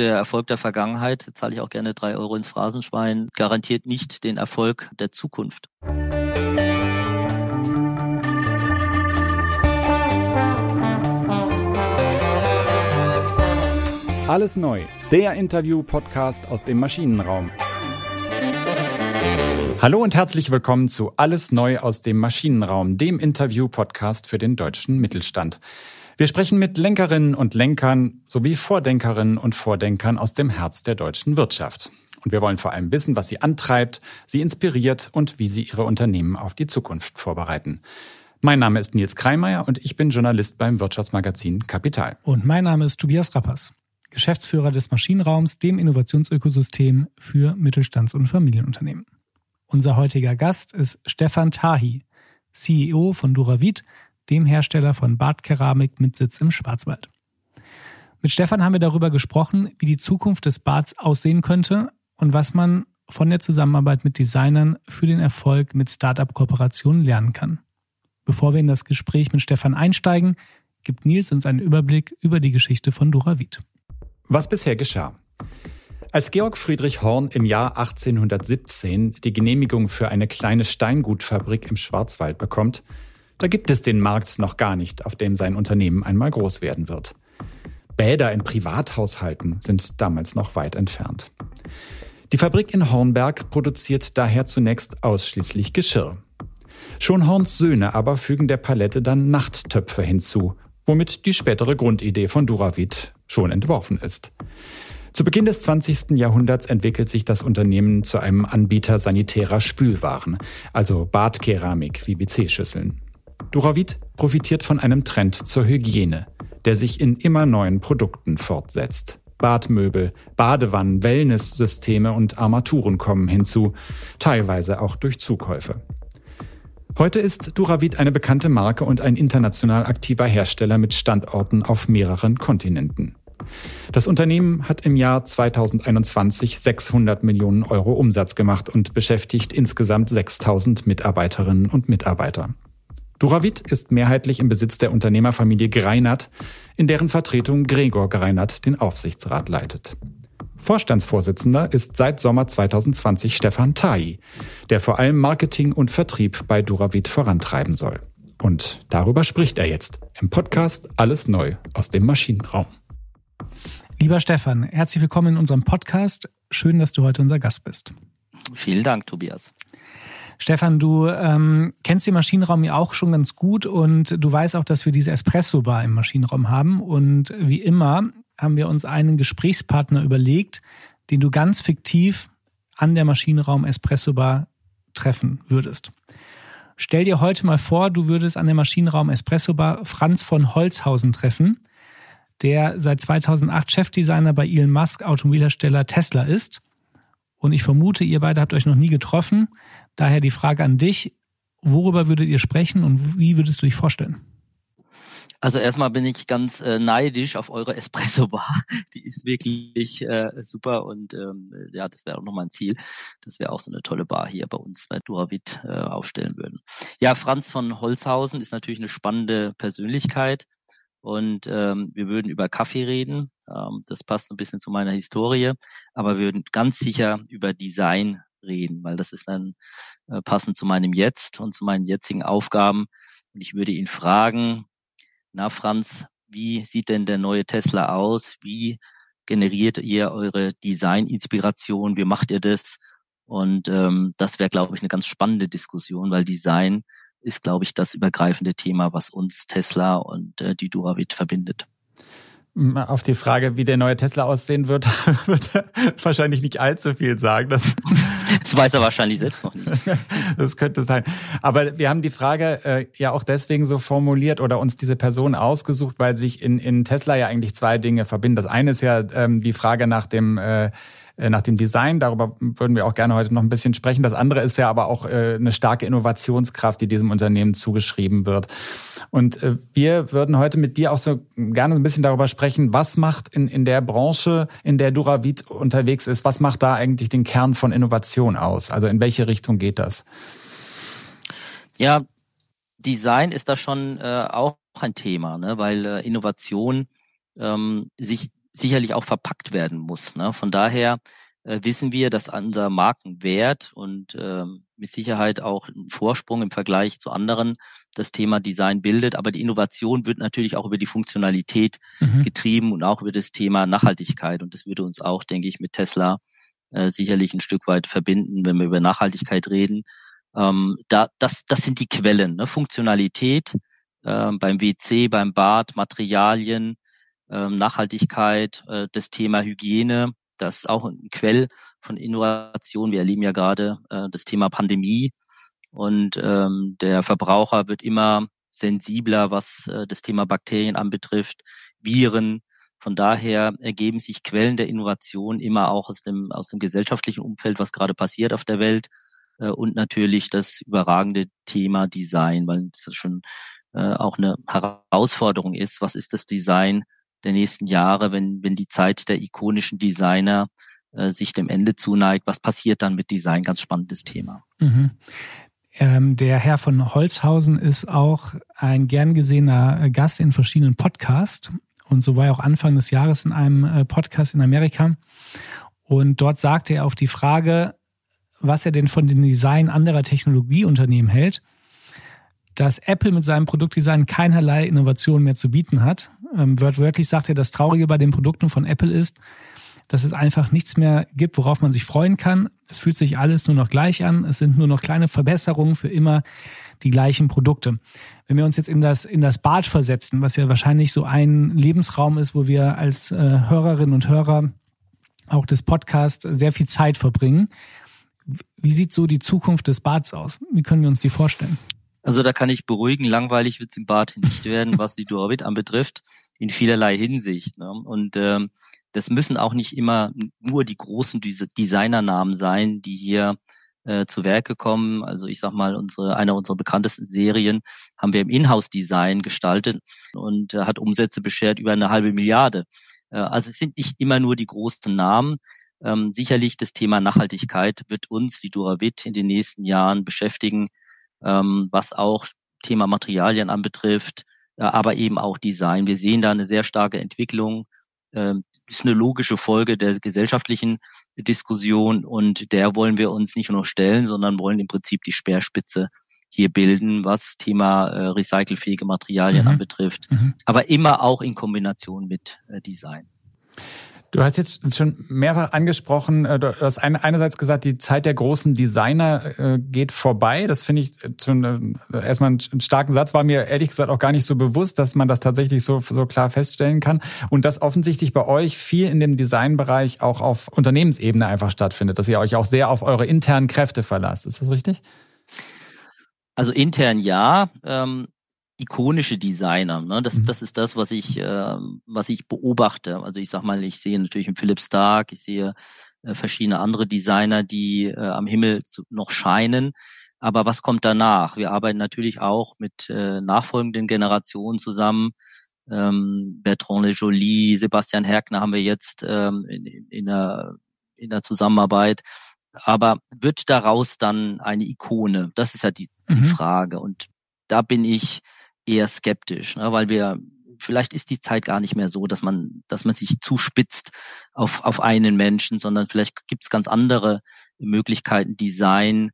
der Erfolg der Vergangenheit, zahle ich auch gerne drei Euro ins Phrasenschwein, garantiert nicht den Erfolg der Zukunft. Alles neu, der Interview-Podcast aus dem Maschinenraum. Hallo und herzlich willkommen zu Alles neu aus dem Maschinenraum, dem Interview-Podcast für den deutschen Mittelstand. Wir sprechen mit Lenkerinnen und Lenkern sowie Vordenkerinnen und Vordenkern aus dem Herz der deutschen Wirtschaft. Und wir wollen vor allem wissen, was sie antreibt, sie inspiriert und wie sie ihre Unternehmen auf die Zukunft vorbereiten. Mein Name ist Nils Kreimeier und ich bin Journalist beim Wirtschaftsmagazin Kapital. Und mein Name ist Tobias Rappers, Geschäftsführer des Maschinenraums, dem Innovationsökosystem für Mittelstands- und Familienunternehmen. Unser heutiger Gast ist Stefan Tahi, CEO von Duravit, dem Hersteller von Badkeramik mit Sitz im Schwarzwald. Mit Stefan haben wir darüber gesprochen, wie die Zukunft des Bads aussehen könnte und was man von der Zusammenarbeit mit Designern für den Erfolg mit Startup-Kooperationen lernen kann. Bevor wir in das Gespräch mit Stefan einsteigen, gibt Nils uns einen Überblick über die Geschichte von Duravit. Was bisher geschah. Als Georg Friedrich Horn im Jahr 1817 die Genehmigung für eine kleine Steingutfabrik im Schwarzwald bekommt, da gibt es den Markt noch gar nicht, auf dem sein Unternehmen einmal groß werden wird. Bäder in Privathaushalten sind damals noch weit entfernt. Die Fabrik in Hornberg produziert daher zunächst ausschließlich Geschirr. Schon Horns Söhne aber fügen der Palette dann Nachttöpfe hinzu, womit die spätere Grundidee von Duravit schon entworfen ist. Zu Beginn des 20. Jahrhunderts entwickelt sich das Unternehmen zu einem Anbieter sanitärer Spülwaren, also Badkeramik wie WC-Schüsseln. Duravit profitiert von einem Trend zur Hygiene, der sich in immer neuen Produkten fortsetzt. Badmöbel, Badewannen, Wellnesssysteme und Armaturen kommen hinzu, teilweise auch durch Zukäufe. Heute ist Duravit eine bekannte Marke und ein international aktiver Hersteller mit Standorten auf mehreren Kontinenten. Das Unternehmen hat im Jahr 2021 600 Millionen Euro Umsatz gemacht und beschäftigt insgesamt 6000 Mitarbeiterinnen und Mitarbeiter. Duravit ist mehrheitlich im Besitz der Unternehmerfamilie Greinert, in deren Vertretung Gregor Greinert den Aufsichtsrat leitet. Vorstandsvorsitzender ist seit Sommer 2020 Stefan Tai, der vor allem Marketing und Vertrieb bei Duravit vorantreiben soll. Und darüber spricht er jetzt im Podcast Alles Neu aus dem Maschinenraum. Lieber Stefan, herzlich willkommen in unserem Podcast. Schön, dass du heute unser Gast bist. Vielen Dank, Tobias. Stefan, du ähm, kennst den Maschinenraum ja auch schon ganz gut und du weißt auch, dass wir diese Espresso-Bar im Maschinenraum haben. Und wie immer haben wir uns einen Gesprächspartner überlegt, den du ganz fiktiv an der Maschinenraum Espresso-Bar treffen würdest. Stell dir heute mal vor, du würdest an der Maschinenraum Espresso Bar Franz von Holzhausen treffen der seit 2008 Chefdesigner bei Elon Musk Automobilhersteller Tesla ist. Und ich vermute, ihr beide habt euch noch nie getroffen. Daher die Frage an dich, worüber würdet ihr sprechen und wie würdest du dich vorstellen? Also erstmal bin ich ganz äh, neidisch auf eure Espresso-Bar. Die ist wirklich äh, super und ähm, ja, das wäre auch noch mein Ziel, dass wir auch so eine tolle Bar hier bei uns bei Duravit äh, aufstellen würden. Ja, Franz von Holzhausen ist natürlich eine spannende Persönlichkeit. Und ähm, wir würden über Kaffee reden. Ähm, das passt so ein bisschen zu meiner Historie. Aber wir würden ganz sicher über Design reden, weil das ist dann äh, passend zu meinem Jetzt und zu meinen jetzigen Aufgaben. Und ich würde ihn fragen, na Franz, wie sieht denn der neue Tesla aus? Wie generiert ihr eure Design-Inspiration? Wie macht ihr das? Und ähm, das wäre, glaube ich, eine ganz spannende Diskussion, weil Design ist, glaube ich, das übergreifende Thema, was uns Tesla und äh, die Duravit verbindet. Auf die Frage, wie der neue Tesla aussehen wird, wird er wahrscheinlich nicht allzu viel sagen. Das, das weiß er wahrscheinlich selbst noch nicht. das könnte sein. Aber wir haben die Frage äh, ja auch deswegen so formuliert oder uns diese Person ausgesucht, weil sich in, in Tesla ja eigentlich zwei Dinge verbinden. Das eine ist ja ähm, die Frage nach dem äh, nach dem Design. Darüber würden wir auch gerne heute noch ein bisschen sprechen. Das andere ist ja aber auch äh, eine starke Innovationskraft, die diesem Unternehmen zugeschrieben wird. Und äh, wir würden heute mit dir auch so gerne ein bisschen darüber sprechen, was macht in, in der Branche, in der Duravit unterwegs ist, was macht da eigentlich den Kern von Innovation aus? Also in welche Richtung geht das? Ja, Design ist da schon äh, auch ein Thema, ne? weil äh, Innovation ähm, sich sicherlich auch verpackt werden muss. Ne? Von daher äh, wissen wir, dass unser Markenwert und äh, mit Sicherheit auch ein Vorsprung im Vergleich zu anderen das Thema Design bildet. Aber die Innovation wird natürlich auch über die Funktionalität mhm. getrieben und auch über das Thema Nachhaltigkeit. Und das würde uns auch, denke ich, mit Tesla äh, sicherlich ein Stück weit verbinden, wenn wir über Nachhaltigkeit reden. Ähm, da, das, das sind die Quellen. Ne? Funktionalität äh, beim WC, beim Bad, Materialien, Nachhaltigkeit, äh, das Thema Hygiene das ist auch ein Quell von Innovation. Wir erleben ja gerade äh, das Thema Pandemie und ähm, der Verbraucher wird immer sensibler, was äh, das Thema Bakterien anbetrifft, Viren. Von daher ergeben sich Quellen der Innovation immer auch aus dem, aus dem gesellschaftlichen Umfeld, was gerade passiert auf der Welt und natürlich das überragende Thema Design, weil das schon auch eine Herausforderung ist. Was ist das Design der nächsten Jahre, wenn, wenn die Zeit der ikonischen Designer äh, sich dem Ende zuneigt. Was passiert dann mit Design? Ganz spannendes Thema. Mhm. Ähm, der Herr von Holzhausen ist auch ein gern gesehener äh, Gast in verschiedenen Podcasts. Und so war er auch Anfang des Jahres in einem äh, Podcast in Amerika. Und dort sagte er auf die Frage, was er denn von dem Design anderer Technologieunternehmen hält, dass Apple mit seinem Produktdesign keinerlei Innovation mehr zu bieten hat. Ähm, wörtlich sagt er, das Traurige bei den Produkten von Apple ist, dass es einfach nichts mehr gibt, worauf man sich freuen kann. Es fühlt sich alles nur noch gleich an. Es sind nur noch kleine Verbesserungen für immer die gleichen Produkte. Wenn wir uns jetzt in das, in das Bad versetzen, was ja wahrscheinlich so ein Lebensraum ist, wo wir als äh, Hörerinnen und Hörer auch des Podcasts sehr viel Zeit verbringen. Wie sieht so die Zukunft des Bads aus? Wie können wir uns die vorstellen? Also da kann ich beruhigen, langweilig wird es im Bad nicht werden, was die Duravit anbetrifft, in vielerlei Hinsicht. Ne? Und ähm, das müssen auch nicht immer nur die großen Designernamen sein, die hier äh, zu Werke kommen. Also ich sag mal, unsere, eine unserer bekanntesten Serien haben wir im Inhouse-Design gestaltet und äh, hat Umsätze beschert über eine halbe Milliarde. Äh, also es sind nicht immer nur die großen Namen. Ähm, sicherlich das Thema Nachhaltigkeit wird uns, die Duravit, in den nächsten Jahren beschäftigen ähm, was auch Thema Materialien anbetrifft, äh, aber eben auch Design. Wir sehen da eine sehr starke Entwicklung. Ähm, ist eine logische Folge der gesellschaftlichen Diskussion und der wollen wir uns nicht nur stellen, sondern wollen im Prinzip die Speerspitze hier bilden, was Thema äh, recycelfähige Materialien mhm. anbetrifft, mhm. aber immer auch in Kombination mit äh, Design. Du hast jetzt schon mehrfach angesprochen, äh, du hast einerseits gesagt, die Zeit der großen Designer äh, geht vorbei. Das finde ich schon äh, erstmal einen starken Satz, war mir ehrlich gesagt auch gar nicht so bewusst, dass man das tatsächlich so, so klar feststellen kann. Und dass offensichtlich bei euch viel in dem Designbereich auch auf Unternehmensebene einfach stattfindet, dass ihr euch auch sehr auf eure internen Kräfte verlasst. Ist das richtig? Also intern ja. Ähm, ikonische Designer. Ne? Das, mhm. das ist das, was ich, äh, was ich beobachte. Also ich sag mal, ich sehe natürlich einen Philip Stark, ich sehe äh, verschiedene andere Designer, die äh, am Himmel zu, noch scheinen. Aber was kommt danach? Wir arbeiten natürlich auch mit äh, nachfolgenden Generationen zusammen. Ähm, Bertrand Le Joly, Sebastian Herkner haben wir jetzt ähm, in, in, in, der, in der Zusammenarbeit. Aber wird daraus dann eine Ikone? Das ist ja die, die mhm. Frage. Und da bin ich eher skeptisch, ne? weil wir vielleicht ist die Zeit gar nicht mehr so, dass man, dass man sich zuspitzt auf, auf einen Menschen, sondern vielleicht gibt es ganz andere Möglichkeiten, Design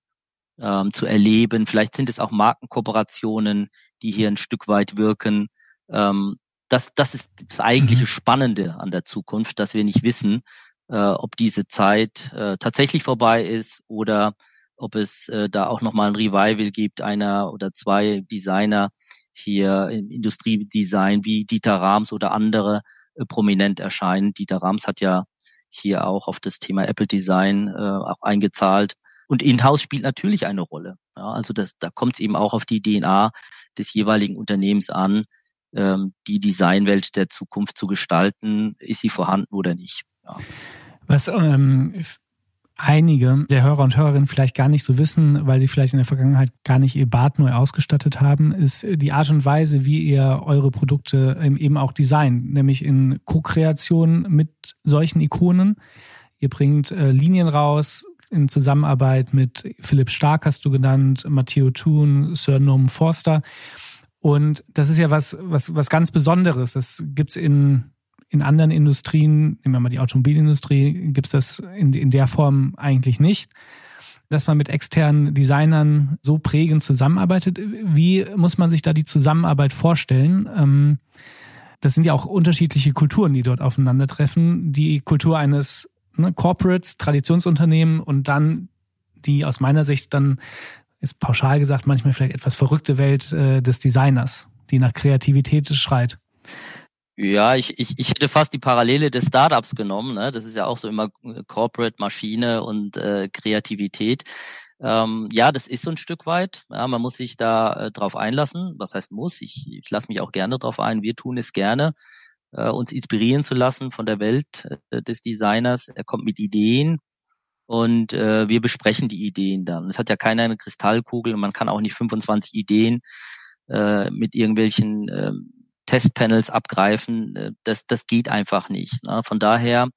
ähm, zu erleben. Vielleicht sind es auch Markenkooperationen, die hier ein Stück weit wirken. Ähm, das, das ist das eigentliche mhm. Spannende an der Zukunft, dass wir nicht wissen, äh, ob diese Zeit äh, tatsächlich vorbei ist oder ob es äh, da auch nochmal ein Revival gibt, einer oder zwei Designer, hier im Industriedesign wie Dieter Rams oder andere äh, prominent erscheinen. Dieter Rams hat ja hier auch auf das Thema Apple Design äh, auch eingezahlt. Und Inhouse spielt natürlich eine Rolle. Ja, also das, da kommt es eben auch auf die DNA des jeweiligen Unternehmens an, ähm, die Designwelt der Zukunft zu gestalten. Ist sie vorhanden oder nicht? Ja. Was ähm, einige der Hörer und Hörerinnen vielleicht gar nicht so wissen, weil sie vielleicht in der Vergangenheit gar nicht ihr Bad neu ausgestattet haben, ist die Art und Weise, wie ihr eure Produkte eben auch designt, nämlich in Co-Kreation mit solchen Ikonen. Ihr bringt äh, Linien raus in Zusammenarbeit mit Philipp Stark, hast du genannt, Matteo Thun, Sir Norman Forster. Und das ist ja was, was, was ganz Besonderes. Das gibt's in in anderen Industrien, nehmen wir mal die Automobilindustrie, gibt es das in, in der Form eigentlich nicht dass man mit externen Designern so prägend zusammenarbeitet. Wie muss man sich da die Zusammenarbeit vorstellen? Ähm, das sind ja auch unterschiedliche Kulturen, die dort aufeinandertreffen. Die Kultur eines ne, Corporates, Traditionsunternehmen und dann die aus meiner Sicht dann, ist pauschal gesagt, manchmal vielleicht etwas verrückte Welt äh, des Designers, die nach Kreativität schreit. Ja, ich, ich, ich hätte fast die Parallele des Startups genommen. Ne? Das ist ja auch so immer äh, Corporate, Maschine und äh, Kreativität. Ähm, ja, das ist so ein Stück weit. Ja, man muss sich da äh, drauf einlassen. Was heißt muss? Ich, ich lasse mich auch gerne drauf ein. Wir tun es gerne, äh, uns inspirieren zu lassen von der Welt äh, des Designers. Er kommt mit Ideen und äh, wir besprechen die Ideen dann. Es hat ja keiner eine Kristallkugel und man kann auch nicht 25 Ideen äh, mit irgendwelchen äh, Testpanels abgreifen. Äh, das, das geht einfach nicht. Ne? Von daher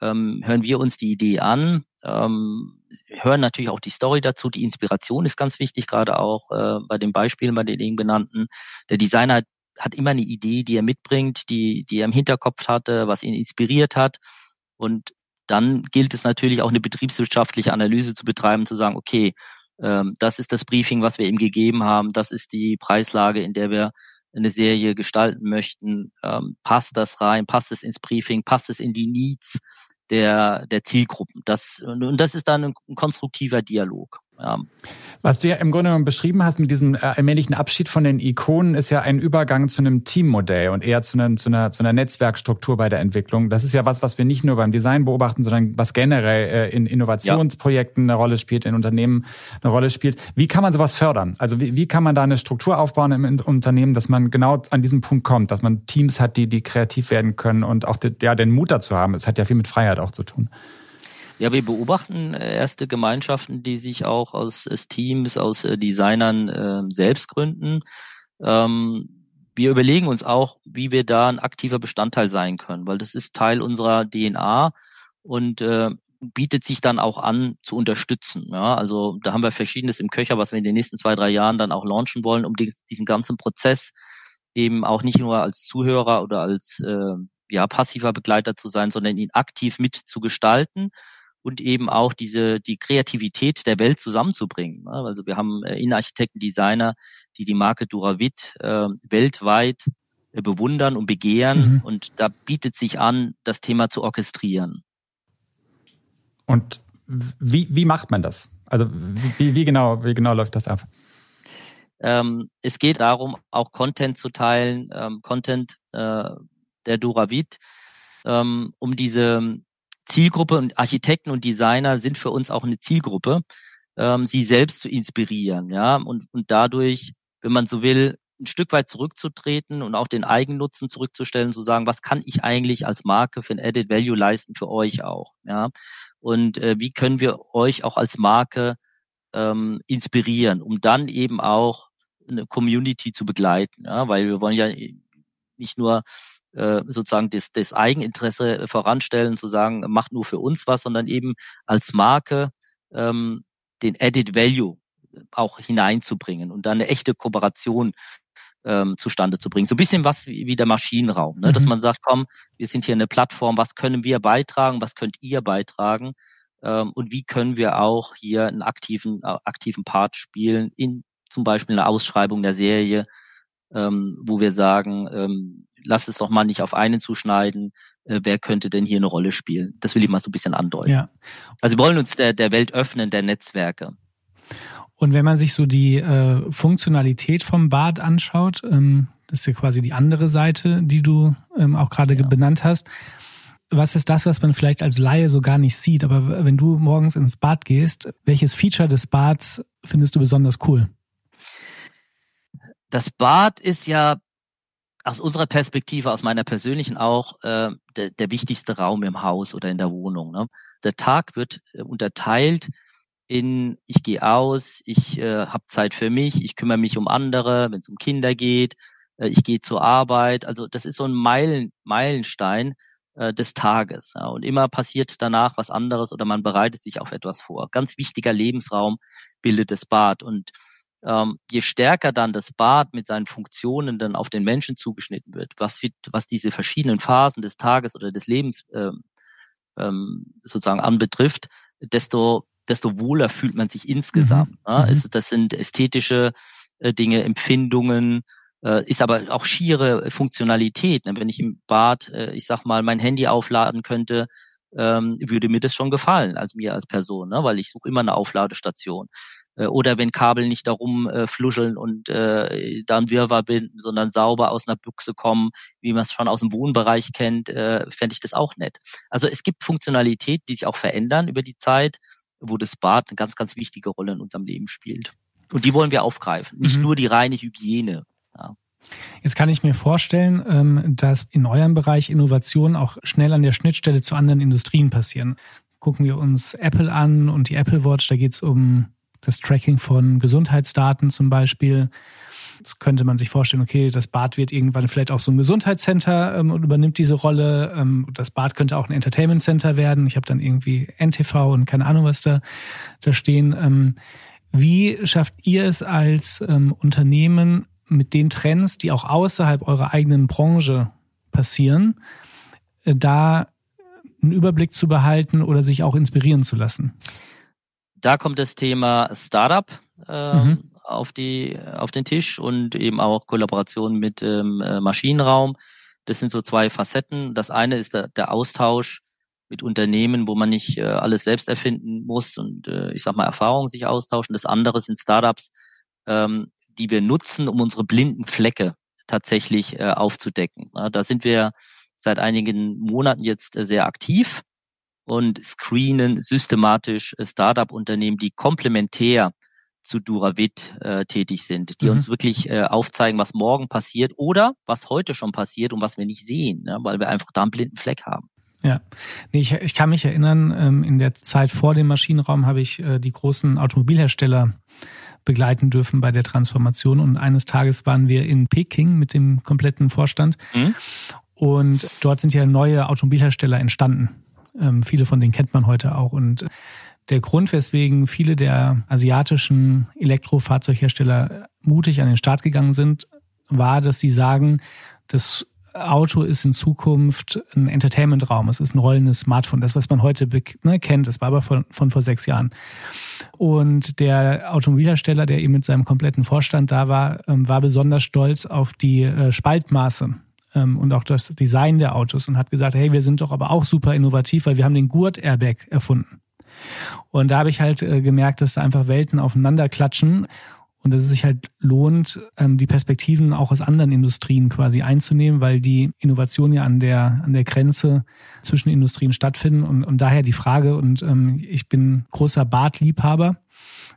ähm, hören wir uns die Idee an, ähm, hören natürlich auch die Story dazu. Die Inspiration ist ganz wichtig, gerade auch äh, bei den Beispielen, bei den eben benannten. Der Designer hat immer eine Idee, die er mitbringt, die, die er im Hinterkopf hatte, was ihn inspiriert hat. Und dann gilt es natürlich auch eine betriebswirtschaftliche Analyse zu betreiben, zu sagen, okay, ähm, das ist das Briefing, was wir ihm gegeben haben, das ist die Preislage, in der wir eine Serie gestalten möchten, ähm, passt das rein, passt es ins Briefing, passt es in die Needs der, der Zielgruppen. Das, und das ist dann ein, ein konstruktiver Dialog. Ja. Was du ja im Grunde genommen beschrieben hast mit diesem äh, allmählichen Abschied von den Ikonen, ist ja ein Übergang zu einem Teammodell und eher zu einer, zu, einer, zu einer Netzwerkstruktur bei der Entwicklung. Das ist ja was, was wir nicht nur beim Design beobachten, sondern was generell äh, in Innovationsprojekten ja. eine Rolle spielt, in Unternehmen eine Rolle spielt. Wie kann man sowas fördern? Also wie, wie kann man da eine Struktur aufbauen im Unternehmen, dass man genau an diesen Punkt kommt, dass man Teams hat, die, die kreativ werden können und auch die, ja, den Mut dazu haben. Es hat ja viel mit Freiheit auch zu tun. Ja, wir beobachten äh, erste Gemeinschaften, die sich auch aus, aus Teams, aus äh, Designern äh, selbst gründen. Ähm, wir überlegen uns auch, wie wir da ein aktiver Bestandteil sein können, weil das ist Teil unserer DNA und äh, bietet sich dann auch an zu unterstützen. Ja, also da haben wir Verschiedenes im Köcher, was wir in den nächsten zwei, drei Jahren dann auch launchen wollen, um diesen ganzen Prozess eben auch nicht nur als Zuhörer oder als äh, ja, passiver Begleiter zu sein, sondern ihn aktiv mitzugestalten und eben auch diese die Kreativität der Welt zusammenzubringen. Also wir haben äh, Innenarchitekten, Designer, die die Marke Duravit äh, weltweit äh, bewundern und begehren mhm. und da bietet sich an, das Thema zu orchestrieren. Und wie, wie macht man das? Also wie, wie genau wie genau läuft das ab? Ähm, es geht darum, auch Content zu teilen, ähm, Content äh, der Duravit, ähm, um diese Zielgruppe und Architekten und Designer sind für uns auch eine Zielgruppe, ähm, sie selbst zu inspirieren, ja, und, und dadurch, wenn man so will, ein Stück weit zurückzutreten und auch den Eigennutzen zurückzustellen, zu sagen, was kann ich eigentlich als Marke für ein Added Value leisten für euch auch, ja, und äh, wie können wir euch auch als Marke ähm, inspirieren, um dann eben auch eine Community zu begleiten, ja, weil wir wollen ja nicht nur äh, sozusagen das, das Eigeninteresse voranstellen, zu sagen, macht nur für uns was, sondern eben als Marke ähm, den Added Value auch hineinzubringen und dann eine echte Kooperation ähm, zustande zu bringen. So ein bisschen was wie, wie der Maschinenraum, ne? Mhm. dass man sagt, komm, wir sind hier eine Plattform, was können wir beitragen, was könnt ihr beitragen ähm, und wie können wir auch hier einen aktiven, äh, aktiven Part spielen in zum Beispiel einer Ausschreibung der Serie, ähm, wo wir sagen, ähm, lass es doch mal nicht auf einen zuschneiden, äh, wer könnte denn hier eine Rolle spielen? Das will ich mal so ein bisschen andeuten. Ja. Also wir wollen uns der, der Welt öffnen, der Netzwerke. Und wenn man sich so die äh, Funktionalität vom Bad anschaut, ähm, das ist ja quasi die andere Seite, die du ähm, auch gerade ja. benannt hast. Was ist das, was man vielleicht als Laie so gar nicht sieht? Aber wenn du morgens ins Bad gehst, welches Feature des Bads findest du besonders cool? Das Bad ist ja aus unserer Perspektive, aus meiner persönlichen auch, äh, der, der wichtigste Raum im Haus oder in der Wohnung. Ne? Der Tag wird äh, unterteilt in, ich gehe aus, ich äh, habe Zeit für mich, ich kümmere mich um andere, wenn es um Kinder geht, äh, ich gehe zur Arbeit. Also das ist so ein Meilen, Meilenstein äh, des Tages. Ja? Und immer passiert danach was anderes oder man bereitet sich auf etwas vor. Ganz wichtiger Lebensraum bildet das Bad. Und ähm, je stärker dann das Bad mit seinen Funktionen dann auf den Menschen zugeschnitten wird, was, was diese verschiedenen Phasen des Tages oder des Lebens ähm, ähm, sozusagen anbetrifft, desto desto wohler fühlt man sich insgesamt. Mhm. Ja, es, das sind ästhetische äh, Dinge, Empfindungen, äh, ist aber auch schiere Funktionalität. Ne? Wenn ich im Bad, äh, ich sag mal, mein Handy aufladen könnte, ähm, würde mir das schon gefallen, als mir als Person, ne? weil ich suche immer eine Aufladestation. Äh, oder wenn Kabel nicht darum äh, fluscheln und äh, da ein Wirrwarr binden, sondern sauber aus einer Büchse kommen, wie man es schon aus dem Wohnbereich kennt, äh, fände ich das auch nett. Also es gibt Funktionalität, die sich auch verändern über die Zeit, wo das Bad eine ganz, ganz wichtige Rolle in unserem Leben spielt. Und die wollen wir aufgreifen, nicht mhm. nur die reine Hygiene. Ja. Jetzt kann ich mir vorstellen, ähm, dass in eurem Bereich Innovationen auch schnell an der Schnittstelle zu anderen Industrien passieren. Gucken wir uns Apple an und die Apple Watch, da geht es um das Tracking von Gesundheitsdaten zum Beispiel. Jetzt könnte man sich vorstellen, okay, das Bad wird irgendwann vielleicht auch so ein Gesundheitscenter ähm, und übernimmt diese Rolle. Ähm, das Bad könnte auch ein Entertainment Center werden. Ich habe dann irgendwie NTV und keine Ahnung, was da, da stehen. Ähm, wie schafft ihr es als ähm, Unternehmen mit den Trends, die auch außerhalb eurer eigenen Branche passieren, äh, da einen Überblick zu behalten oder sich auch inspirieren zu lassen? Da kommt das Thema Startup äh, mhm. auf, die, auf den Tisch und eben auch Kollaboration mit ähm, äh, Maschinenraum. Das sind so zwei Facetten. Das eine ist der, der Austausch mit Unternehmen, wo man nicht äh, alles selbst erfinden muss und äh, ich sag mal Erfahrungen sich austauschen. Das andere sind Startups, ähm, die wir nutzen, um unsere blinden Flecke tatsächlich äh, aufzudecken. Ja, da sind wir seit einigen Monaten jetzt äh, sehr aktiv und screenen systematisch Startup-Unternehmen, die komplementär zu Duravit äh, tätig sind, die mhm. uns wirklich äh, aufzeigen, was morgen passiert oder was heute schon passiert und was wir nicht sehen, ne, weil wir einfach da einen blinden Fleck haben. Ja, nee, ich, ich kann mich erinnern, ähm, in der Zeit vor dem Maschinenraum habe ich äh, die großen Automobilhersteller begleiten dürfen bei der Transformation. Und eines Tages waren wir in Peking mit dem kompletten Vorstand. Mhm. Und dort sind ja neue Automobilhersteller entstanden. Ähm, viele von denen kennt man heute auch. Und der Grund, weswegen viele der asiatischen Elektrofahrzeughersteller mutig an den Start gegangen sind, war, dass sie sagen, das Auto ist in Zukunft ein Entertainment-Raum. Es ist ein rollendes Smartphone. Das, was man heute ne, kennt, das war aber von, von vor sechs Jahren. Und der Automobilhersteller, der eben mit seinem kompletten Vorstand da war, ähm, war besonders stolz auf die äh, Spaltmaße und auch das Design der Autos und hat gesagt, hey, wir sind doch aber auch super innovativ, weil wir haben den Gurt-Airbag erfunden. Und da habe ich halt äh, gemerkt, dass da einfach Welten aufeinander klatschen und dass es sich halt lohnt, ähm, die Perspektiven auch aus anderen Industrien quasi einzunehmen, weil die Innovationen ja an der, an der Grenze zwischen Industrien stattfinden. Und, und daher die Frage, und ähm, ich bin großer Bartliebhaber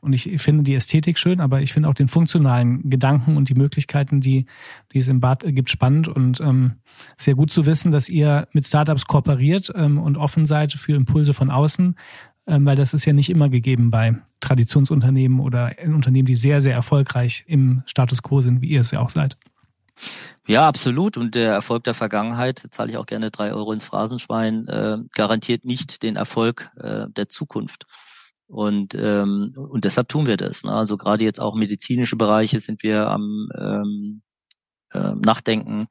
und ich finde die Ästhetik schön, aber ich finde auch den funktionalen Gedanken und die Möglichkeiten, die, die es im Bad gibt, spannend und ähm, sehr gut zu wissen, dass ihr mit Startups kooperiert ähm, und offen seid für Impulse von außen, ähm, weil das ist ja nicht immer gegeben bei Traditionsunternehmen oder Unternehmen, die sehr, sehr erfolgreich im Status quo sind, wie ihr es ja auch seid. Ja, absolut. Und der Erfolg der Vergangenheit, zahle ich auch gerne drei Euro ins Phrasenschwein, äh, garantiert nicht den Erfolg äh, der Zukunft. Und, ähm, und deshalb tun wir das. Ne? Also gerade jetzt auch medizinische Bereiche sind wir am ähm, äh, Nachdenken.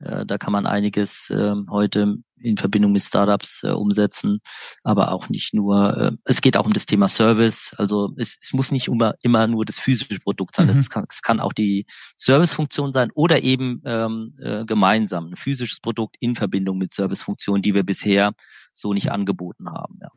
Äh, da kann man einiges äh, heute in Verbindung mit Startups äh, umsetzen, aber auch nicht nur. Äh, es geht auch um das Thema Service. Also es, es muss nicht immer, immer nur das physische Produkt sein. Mhm. Es, kann, es kann auch die Servicefunktion sein oder eben ähm, äh, gemeinsam ein physisches Produkt in Verbindung mit Servicefunktionen, die wir bisher so nicht angeboten haben. Ja.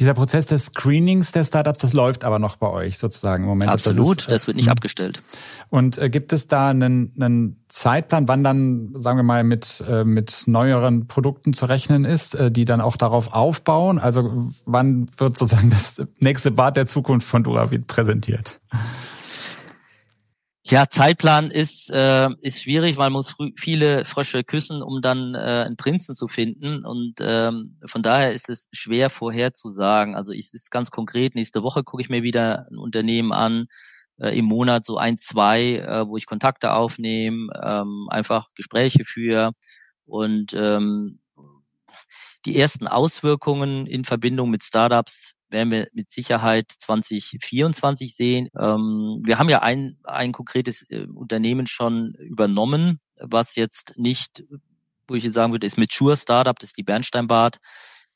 Dieser Prozess des Screenings der Startups, das läuft aber noch bei euch sozusagen im Moment. Absolut, das, ist, das wird nicht äh, abgestellt. Und äh, gibt es da einen, einen Zeitplan, wann dann, sagen wir mal, mit, äh, mit neueren Produkten zu rechnen ist, äh, die dann auch darauf aufbauen? Also wann wird sozusagen das nächste Bad der Zukunft von Duravit präsentiert? Ja, Zeitplan ist, äh, ist schwierig, weil man muss viele Frösche küssen, um dann äh, einen Prinzen zu finden. Und ähm, von daher ist es schwer vorherzusagen. Also ich ist ganz konkret, nächste Woche gucke ich mir wieder ein Unternehmen an, äh, im Monat so ein, zwei, äh, wo ich Kontakte aufnehme, ähm, einfach Gespräche führe und ähm, die ersten Auswirkungen in Verbindung mit Startups werden wir mit Sicherheit 2024 sehen. Ähm, wir haben ja ein, ein konkretes äh, Unternehmen schon übernommen, was jetzt nicht, wo ich jetzt sagen würde, ist Mature Startup, das ist die Bernsteinbad,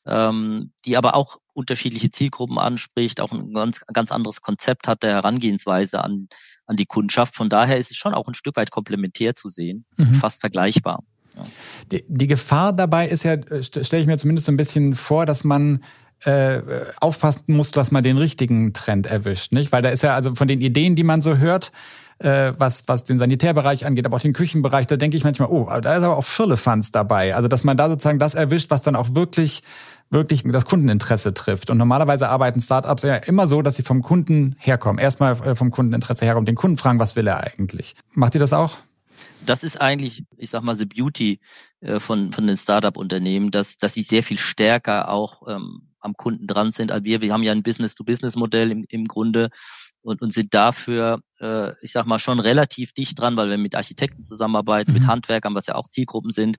ähm, die aber auch unterschiedliche Zielgruppen anspricht, auch ein ganz, ganz anderes Konzept hat der Herangehensweise an, an die Kundschaft. Von daher ist es schon auch ein Stück weit komplementär zu sehen, mhm. fast vergleichbar. Ja. Die, die Gefahr dabei ist ja, äh, stelle ich mir zumindest so ein bisschen vor, dass man äh, aufpassen muss, dass man den richtigen Trend erwischt, nicht? Weil da ist ja also von den Ideen, die man so hört, äh, was, was den Sanitärbereich angeht, aber auch den Küchenbereich, da denke ich manchmal, oh, da ist aber auch Firlefanz dabei. Also, dass man da sozusagen das erwischt, was dann auch wirklich wirklich das Kundeninteresse trifft. Und normalerweise arbeiten Startups ja immer so, dass sie vom Kunden herkommen. Erstmal äh, vom Kundeninteresse herkommen, den Kunden fragen, was will er eigentlich? Macht ihr das auch? Das ist eigentlich, ich sag mal, the beauty äh, von, von den Startup-Unternehmen, dass, dass sie sehr viel stärker auch ähm, am Kunden dran sind als wir. Wir haben ja ein Business-to-Business-Modell im, im Grunde und, und sind dafür, äh, ich sag mal, schon relativ dicht dran, weil wir mit Architekten zusammenarbeiten, mhm. mit Handwerkern, was ja auch Zielgruppen sind.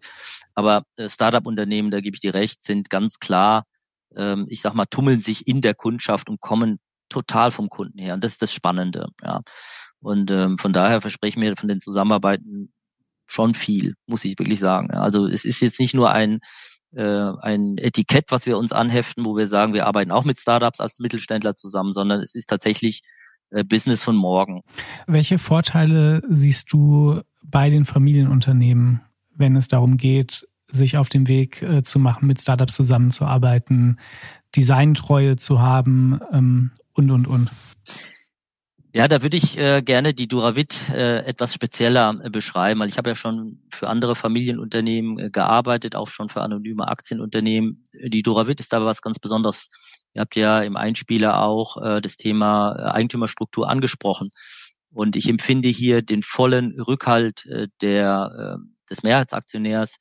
Aber äh, Startup-Unternehmen, da gebe ich dir recht, sind ganz klar, ähm, ich sag mal, tummeln sich in der Kundschaft und kommen total vom Kunden her. Und das ist das Spannende, ja. Und ähm, von daher versprechen wir von den Zusammenarbeiten schon viel, muss ich wirklich sagen. Also es ist jetzt nicht nur ein äh, ein Etikett, was wir uns anheften, wo wir sagen, wir arbeiten auch mit Startups als Mittelständler zusammen, sondern es ist tatsächlich äh, Business von morgen. Welche Vorteile siehst du bei den Familienunternehmen, wenn es darum geht, sich auf den Weg äh, zu machen, mit Startups zusammenzuarbeiten, Designtreue zu haben ähm, und, und, und? Ja, da würde ich äh, gerne die Duravit äh, etwas spezieller äh, beschreiben, weil ich habe ja schon für andere Familienunternehmen äh, gearbeitet, auch schon für anonyme Aktienunternehmen. Die Duravit ist aber was ganz Besonderes. Ihr habt ja im Einspieler auch äh, das Thema äh, Eigentümerstruktur angesprochen. Und ich empfinde hier den vollen Rückhalt äh, der, äh, des Mehrheitsaktionärs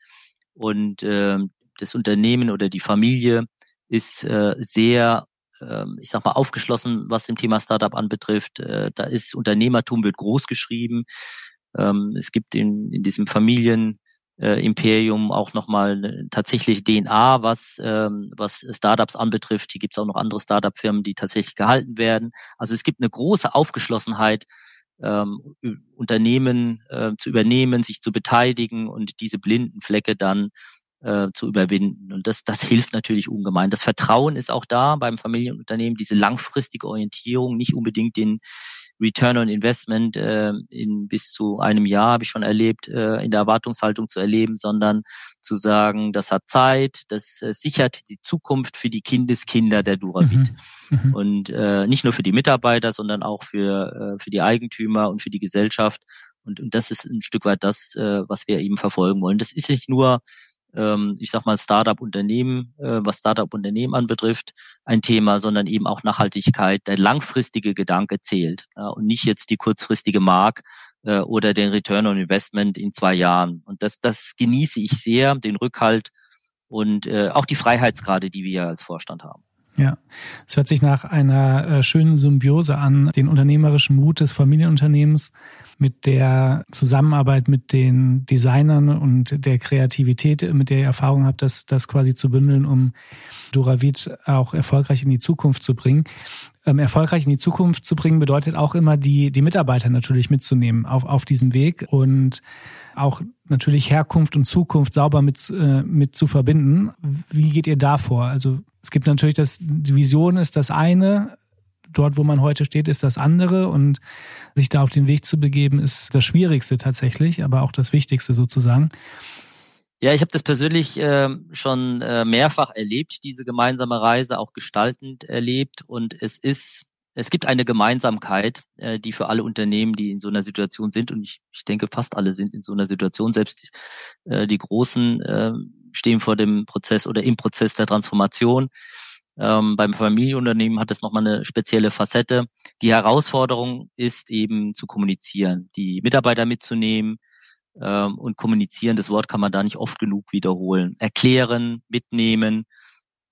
und äh, das Unternehmen oder die Familie ist äh, sehr ich sag mal, aufgeschlossen, was dem Thema Startup anbetrifft. Äh, da ist Unternehmertum wird groß geschrieben. Ähm, es gibt in, in diesem Familien äh, Imperium auch nochmal tatsächlich DNA, was, ähm, was Startups anbetrifft. Hier gibt es auch noch andere Startup-Firmen, die tatsächlich gehalten werden. Also es gibt eine große Aufgeschlossenheit, ähm, Unternehmen äh, zu übernehmen, sich zu beteiligen und diese blinden Flecke dann äh, zu überwinden. Und das, das hilft natürlich ungemein. Das Vertrauen ist auch da beim Familienunternehmen, diese langfristige Orientierung, nicht unbedingt den Return on Investment äh, in bis zu einem Jahr habe ich schon erlebt, äh, in der Erwartungshaltung zu erleben, sondern zu sagen, das hat Zeit, das äh, sichert die Zukunft für die Kindeskinder der Duravit. Mhm. Mhm. Und äh, nicht nur für die Mitarbeiter, sondern auch für, äh, für die Eigentümer und für die Gesellschaft. Und, und das ist ein Stück weit das, äh, was wir eben verfolgen wollen. Das ist nicht nur ähm, ich sag mal, Startup-Unternehmen, äh, was Startup-Unternehmen anbetrifft, ein Thema, sondern eben auch Nachhaltigkeit. Der langfristige Gedanke zählt und nicht jetzt die kurzfristige Mark äh, oder den Return on Investment in zwei Jahren. Und das, das genieße ich sehr, den Rückhalt und äh, auch die Freiheitsgrade, die wir als Vorstand haben. Ja, es hört sich nach einer äh, schönen Symbiose an, den unternehmerischen Mut des Familienunternehmens mit der Zusammenarbeit mit den Designern und der Kreativität, mit der ihr Erfahrung habt, das, das quasi zu bündeln, um Duravit auch erfolgreich in die Zukunft zu bringen. Ähm, erfolgreich in die Zukunft zu bringen bedeutet auch immer, die, die Mitarbeiter natürlich mitzunehmen auf, auf diesem Weg und auch natürlich Herkunft und Zukunft sauber mit, äh, mit zu verbinden. Wie geht ihr da vor? Also es gibt natürlich das, die Vision ist das eine, dort, wo man heute steht, ist das andere und sich da auf den Weg zu begeben, ist das Schwierigste tatsächlich, aber auch das Wichtigste sozusagen. Ja, ich habe das persönlich äh, schon äh, mehrfach erlebt, diese gemeinsame Reise auch gestaltend erlebt und es ist es gibt eine Gemeinsamkeit, äh, die für alle Unternehmen, die in so einer Situation sind, und ich, ich denke, fast alle sind in so einer Situation, selbst äh, die Großen äh, stehen vor dem Prozess oder im Prozess der Transformation. Ähm, beim Familienunternehmen hat es nochmal eine spezielle Facette. Die Herausforderung ist eben zu kommunizieren, die Mitarbeiter mitzunehmen ähm, und kommunizieren. Das Wort kann man da nicht oft genug wiederholen. Erklären, mitnehmen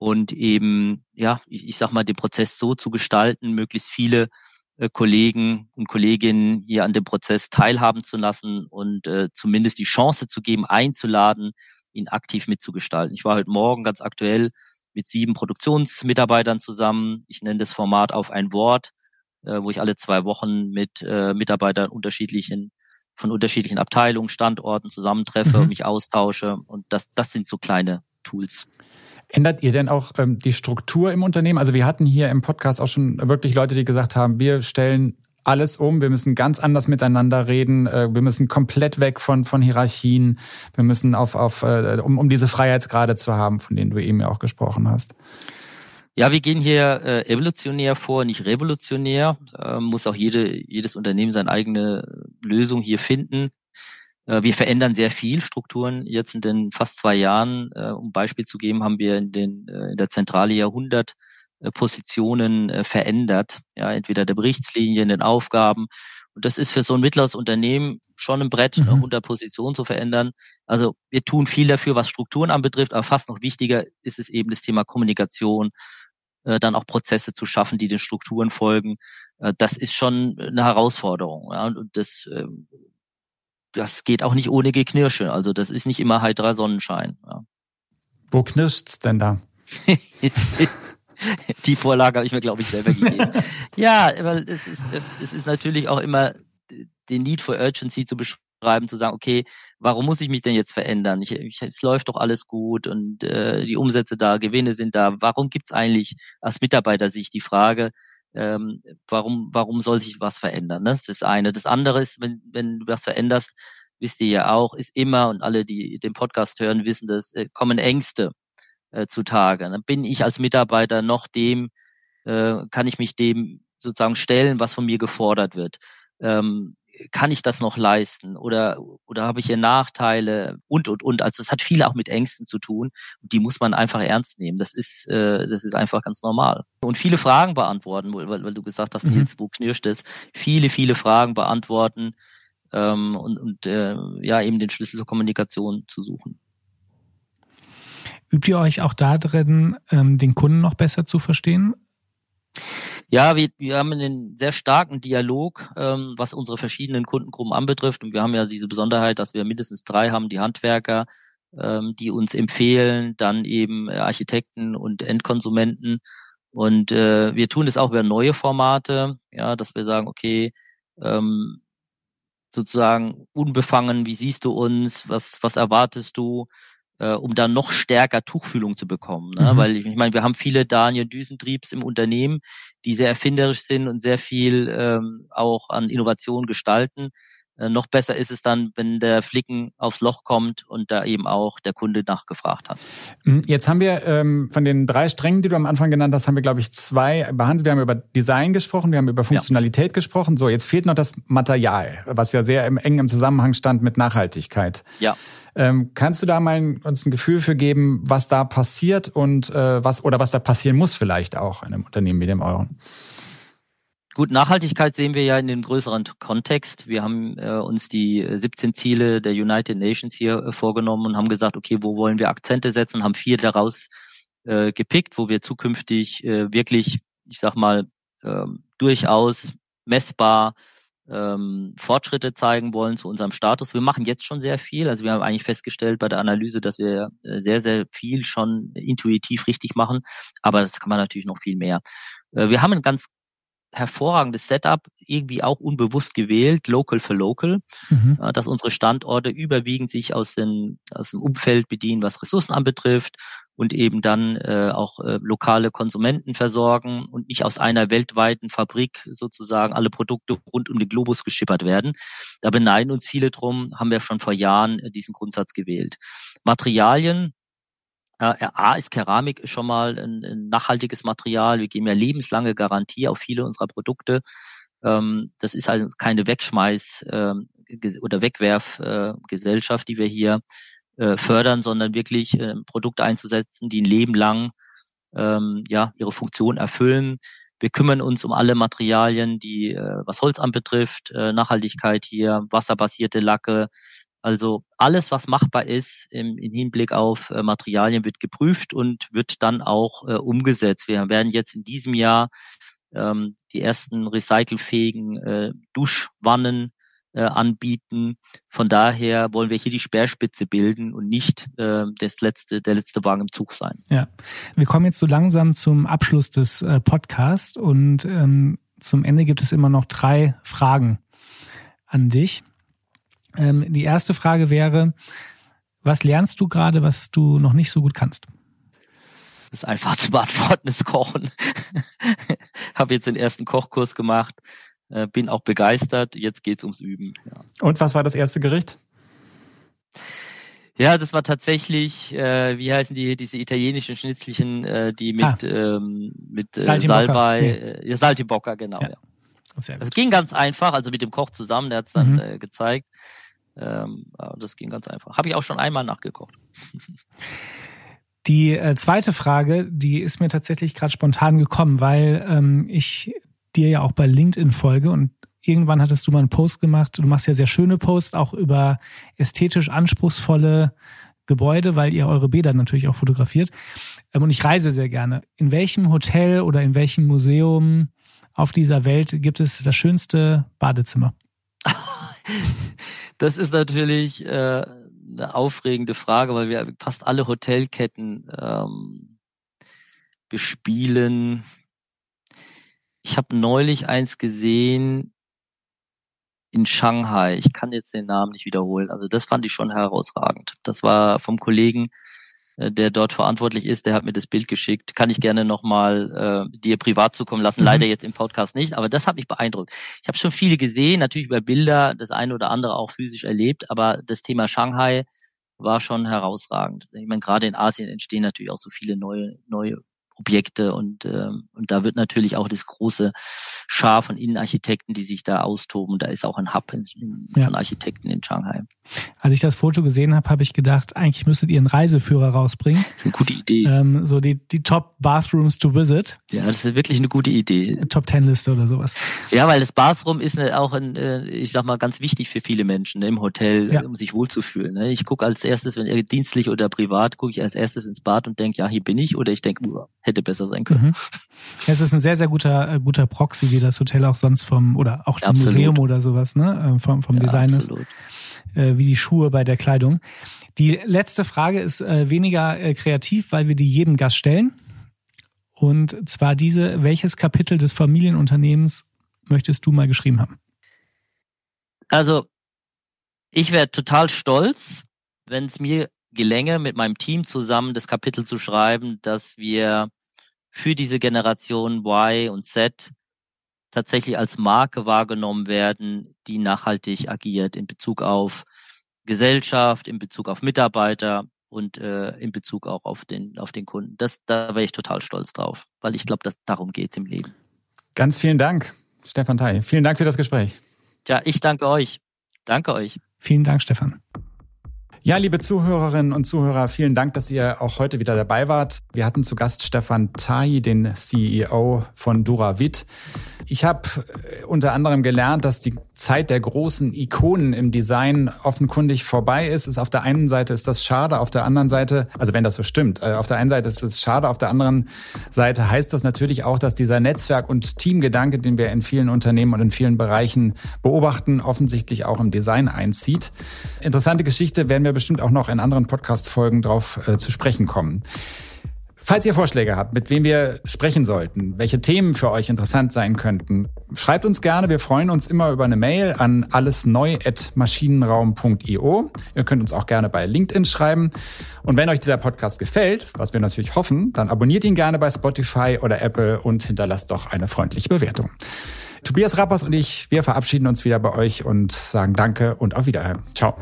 und eben, ja, ich, ich sag mal, den Prozess so zu gestalten, möglichst viele äh, Kollegen und Kolleginnen hier an dem Prozess teilhaben zu lassen und äh, zumindest die Chance zu geben, einzuladen, ihn aktiv mitzugestalten. Ich war heute Morgen ganz aktuell mit sieben Produktionsmitarbeitern zusammen. Ich nenne das Format auf ein Wort, äh, wo ich alle zwei Wochen mit äh, Mitarbeitern unterschiedlichen von unterschiedlichen Abteilungen, Standorten zusammentreffe, mhm. mich austausche und das, das sind so kleine Tools. Ändert ihr denn auch ähm, die Struktur im Unternehmen? Also wir hatten hier im Podcast auch schon wirklich Leute, die gesagt haben, wir stellen alles um. Wir müssen ganz anders miteinander reden. Äh, wir müssen komplett weg von, von Hierarchien. Wir müssen auf, auf äh, um, um diese Freiheitsgrade zu haben, von denen du eben ja auch gesprochen hast. Ja, wir gehen hier äh, evolutionär vor, nicht revolutionär. Äh, muss auch jede, jedes Unternehmen seine eigene Lösung hier finden. Äh, wir verändern sehr viel Strukturen. Jetzt in den fast zwei Jahren, äh, um Beispiel zu geben, haben wir in, den, äh, in der Zentrale Jahrhundert Positionen verändert. Ja, entweder der Berichtslinien, den Aufgaben. Und das ist für so ein mittleres Unternehmen schon ein Brett, mhm. 100 Positionen zu verändern. Also wir tun viel dafür, was Strukturen anbetrifft, aber fast noch wichtiger ist es eben das Thema Kommunikation, dann auch Prozesse zu schaffen, die den Strukturen folgen. Das ist schon eine Herausforderung. Und das, das geht auch nicht ohne Geknirsche. Also das ist nicht immer heiterer Sonnenschein. Wo knirscht's denn da? die Vorlage habe ich mir, glaube ich, selber gegeben. ja, weil es ist, es ist natürlich auch immer den Need for Urgency zu beschreiben, zu sagen, okay, warum muss ich mich denn jetzt verändern? Ich, ich, es läuft doch alles gut und äh, die Umsätze da, Gewinne sind da. Warum gibt's eigentlich als Mitarbeiter sich die Frage, ähm, warum, warum soll sich was verändern? Ne? Das ist das eine. Das andere ist, wenn, wenn du was veränderst, wisst ihr ja auch, ist immer, und alle, die den Podcast hören, wissen das, äh, kommen Ängste äh, zutage. Dann bin ich als Mitarbeiter noch dem, äh, kann ich mich dem sozusagen stellen, was von mir gefordert wird. Ähm, kann ich das noch leisten? Oder oder habe ich hier Nachteile? Und und und. Also es hat viel auch mit Ängsten zu tun. Die muss man einfach ernst nehmen. Das ist äh, das ist einfach ganz normal. Und viele Fragen beantworten weil, weil du gesagt hast mhm. Nils wo knirscht es? Viele viele Fragen beantworten ähm, und und äh, ja eben den Schlüssel zur Kommunikation zu suchen. Übt ihr euch auch da drin, ähm, den Kunden noch besser zu verstehen? Ja, wir, wir haben einen sehr starken Dialog, ähm, was unsere verschiedenen Kundengruppen anbetrifft. Und wir haben ja diese Besonderheit, dass wir mindestens drei haben, die Handwerker, ähm, die uns empfehlen, dann eben Architekten und Endkonsumenten. Und äh, wir tun das auch über neue Formate, ja, dass wir sagen, okay, ähm, sozusagen unbefangen, wie siehst du uns, was, was erwartest du? Äh, um dann noch stärker Tuchfühlung zu bekommen. Ne? Mhm. Weil ich, ich meine, wir haben viele Daniel Düsentriebs im Unternehmen, die sehr erfinderisch sind und sehr viel ähm, auch an Innovation gestalten. Äh, noch besser ist es dann, wenn der Flicken aufs Loch kommt und da eben auch der Kunde nachgefragt hat. Hm, jetzt haben wir ähm, von den drei Strängen, die du am Anfang genannt hast, haben wir, glaube ich, zwei behandelt. Wir haben über Design gesprochen, wir haben über Funktionalität ja. gesprochen. So, jetzt fehlt noch das Material, was ja sehr im, eng im Zusammenhang stand mit Nachhaltigkeit. Ja. Ähm, kannst du da mal uns ein Gefühl für geben, was da passiert und äh, was oder was da passieren muss vielleicht auch in einem Unternehmen wie dem euren? Gut, Nachhaltigkeit sehen wir ja in dem größeren Kontext. Wir haben äh, uns die 17 Ziele der United Nations hier äh, vorgenommen und haben gesagt, okay, wo wollen wir Akzente setzen haben vier daraus äh, gepickt, wo wir zukünftig äh, wirklich, ich sag mal, äh, durchaus messbar ähm, Fortschritte zeigen wollen zu unserem Status. Wir machen jetzt schon sehr viel. Also wir haben eigentlich festgestellt bei der Analyse, dass wir äh, sehr, sehr viel schon intuitiv richtig machen. Aber das kann man natürlich noch viel mehr. Äh, wir haben ein ganz hervorragendes Setup, irgendwie auch unbewusst gewählt, local für local, mhm. dass unsere Standorte überwiegend sich aus, den, aus dem Umfeld bedienen, was Ressourcen anbetrifft und eben dann äh, auch äh, lokale Konsumenten versorgen und nicht aus einer weltweiten Fabrik sozusagen alle Produkte rund um den Globus geschippert werden. Da beneiden uns viele drum, haben wir schon vor Jahren äh, diesen Grundsatz gewählt. Materialien, äh, A ist Keramik schon mal ein, ein, nachhaltiges Material. Wir geben ja lebenslange Garantie auf viele unserer Produkte. Ähm, das ist also keine Wegschmeiß- äh, oder Wegwerfgesellschaft, äh, die wir hier äh, fördern, sondern wirklich äh, Produkte einzusetzen, die ein Leben lang ähm, ja ihre Funktion erfüllen. Wir kümmern uns um alle Materialien, die äh, was Holz anbetrifft, äh, Nachhaltigkeit hier, wasserbasierte Lacke, also alles, was machbar ist im, im Hinblick auf äh, Materialien, wird geprüft und wird dann auch äh, umgesetzt. Wir werden jetzt in diesem Jahr ähm, die ersten recycelfähigen äh, Duschwannen äh, anbieten. Von daher wollen wir hier die Speerspitze bilden und nicht äh, das letzte, der letzte Wagen im Zug sein. Ja, wir kommen jetzt so langsam zum Abschluss des äh, Podcasts und ähm, zum Ende gibt es immer noch drei Fragen an dich. Ähm, die erste Frage wäre, was lernst du gerade, was du noch nicht so gut kannst? Das ist einfach zu beantworten, das Kochen. Habe jetzt den ersten Kochkurs gemacht, äh, bin auch begeistert. Jetzt geht's ums Üben. Ja. Und was war das erste Gericht? Ja, das war tatsächlich, äh, wie heißen die, diese italienischen Schnitzelchen, äh, die mit, ah. ähm, mit äh, Salbei, nee. äh, ja, Saltibocca, genau. Ja. ja. Gut. Also ging ganz einfach, also mit dem Koch zusammen, der hat's dann mhm. äh, gezeigt. Ähm, das ging ganz einfach. Habe ich auch schon einmal nachgekocht. Die äh, zweite Frage, die ist mir tatsächlich gerade spontan gekommen, weil ähm, ich dir ja auch bei LinkedIn folge und irgendwann hattest du mal einen Post gemacht. Du machst ja sehr schöne Posts auch über ästhetisch anspruchsvolle Gebäude, weil ihr eure Bäder natürlich auch fotografiert. Ähm, und ich reise sehr gerne. In welchem Hotel oder in welchem Museum auf dieser Welt gibt es das schönste Badezimmer? Das ist natürlich äh, eine aufregende Frage, weil wir fast alle Hotelketten ähm, bespielen. Ich habe neulich eins gesehen in Shanghai. Ich kann jetzt den Namen nicht wiederholen. Also das fand ich schon herausragend. Das war vom Kollegen, äh, der dort verantwortlich ist. Der hat mir das Bild geschickt. Kann ich gerne nochmal äh, dir privat zukommen lassen. Mhm. Leider jetzt im Podcast nicht, aber das hat mich beeindruckt. Ich habe schon viele gesehen, natürlich über Bilder, das eine oder andere auch physisch erlebt, aber das Thema Shanghai war schon herausragend. Ich meine, gerade in Asien entstehen natürlich auch so viele neue, neue Objekte und, ähm, und da wird natürlich auch das große Schar von Innenarchitekten, die sich da austoben. Da ist auch ein Hub in, in, ja. von Architekten in Shanghai. Als ich das Foto gesehen habe, habe ich gedacht, eigentlich müsstet ihr einen Reiseführer rausbringen. Das ist eine gute Idee. Ähm, so die, die Top Bathrooms to visit. Ja, das ist wirklich eine gute Idee. Top Ten Liste oder sowas. Ja, weil das Bathroom ist auch, ein, äh, ich sag mal, ganz wichtig für viele Menschen ne, im Hotel, ja. um sich wohlzufühlen. Ne. Ich gucke als erstes, wenn dienstlich oder privat, gucke ich als erstes ins Bad und denke, ja, hier bin ich. Oder ich denke, hätte besser sein können. Mhm. Es ist ein sehr, sehr guter, äh, guter Proxy, wie das Hotel auch sonst vom, oder auch das Museum oder sowas, ne, äh, vom, vom ja, Design absolut. ist äh, wie die Schuhe bei der Kleidung. Die letzte Frage ist äh, weniger äh, kreativ, weil wir die jedem Gast stellen. Und zwar diese, welches Kapitel des Familienunternehmens möchtest du mal geschrieben haben? Also, ich wäre total stolz, wenn es mir gelänge, mit meinem Team zusammen das Kapitel zu schreiben, dass wir für diese Generation Y und Z tatsächlich als Marke wahrgenommen werden, die nachhaltig agiert in Bezug auf Gesellschaft, in Bezug auf Mitarbeiter und äh, in Bezug auch auf den, auf den Kunden. Das, da wäre ich total stolz drauf, weil ich glaube, dass darum geht im Leben. Ganz vielen Dank, Stefan Thay. Vielen Dank für das Gespräch. Ja, ich danke euch. Danke euch. Vielen Dank, Stefan. Ja, liebe Zuhörerinnen und Zuhörer, vielen Dank, dass ihr auch heute wieder dabei wart. Wir hatten zu Gast Stefan Tai, den CEO von Duravit. Ich habe äh, unter anderem gelernt, dass die Zeit der großen Ikonen im Design offenkundig vorbei ist. ist. Auf der einen Seite ist das schade, auf der anderen Seite, also wenn das so stimmt, äh, auf der einen Seite ist es schade, auf der anderen Seite heißt das natürlich auch, dass dieser Netzwerk- und Teamgedanke, den wir in vielen Unternehmen und in vielen Bereichen beobachten, offensichtlich auch im Design einzieht. Interessante Geschichte werden wir bestimmt auch noch in anderen Podcast-Folgen drauf äh, zu sprechen kommen. Falls ihr Vorschläge habt, mit wem wir sprechen sollten, welche Themen für euch interessant sein könnten, schreibt uns gerne. Wir freuen uns immer über eine Mail an allesneu.maschinenraum.io. Ihr könnt uns auch gerne bei LinkedIn schreiben. Und wenn euch dieser Podcast gefällt, was wir natürlich hoffen, dann abonniert ihn gerne bei Spotify oder Apple und hinterlasst doch eine freundliche Bewertung. Tobias Rappers und ich, wir verabschieden uns wieder bei euch und sagen Danke und auf Wiederhören. Ciao.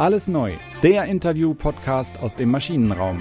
Alles neu, der Interview-Podcast aus dem Maschinenraum.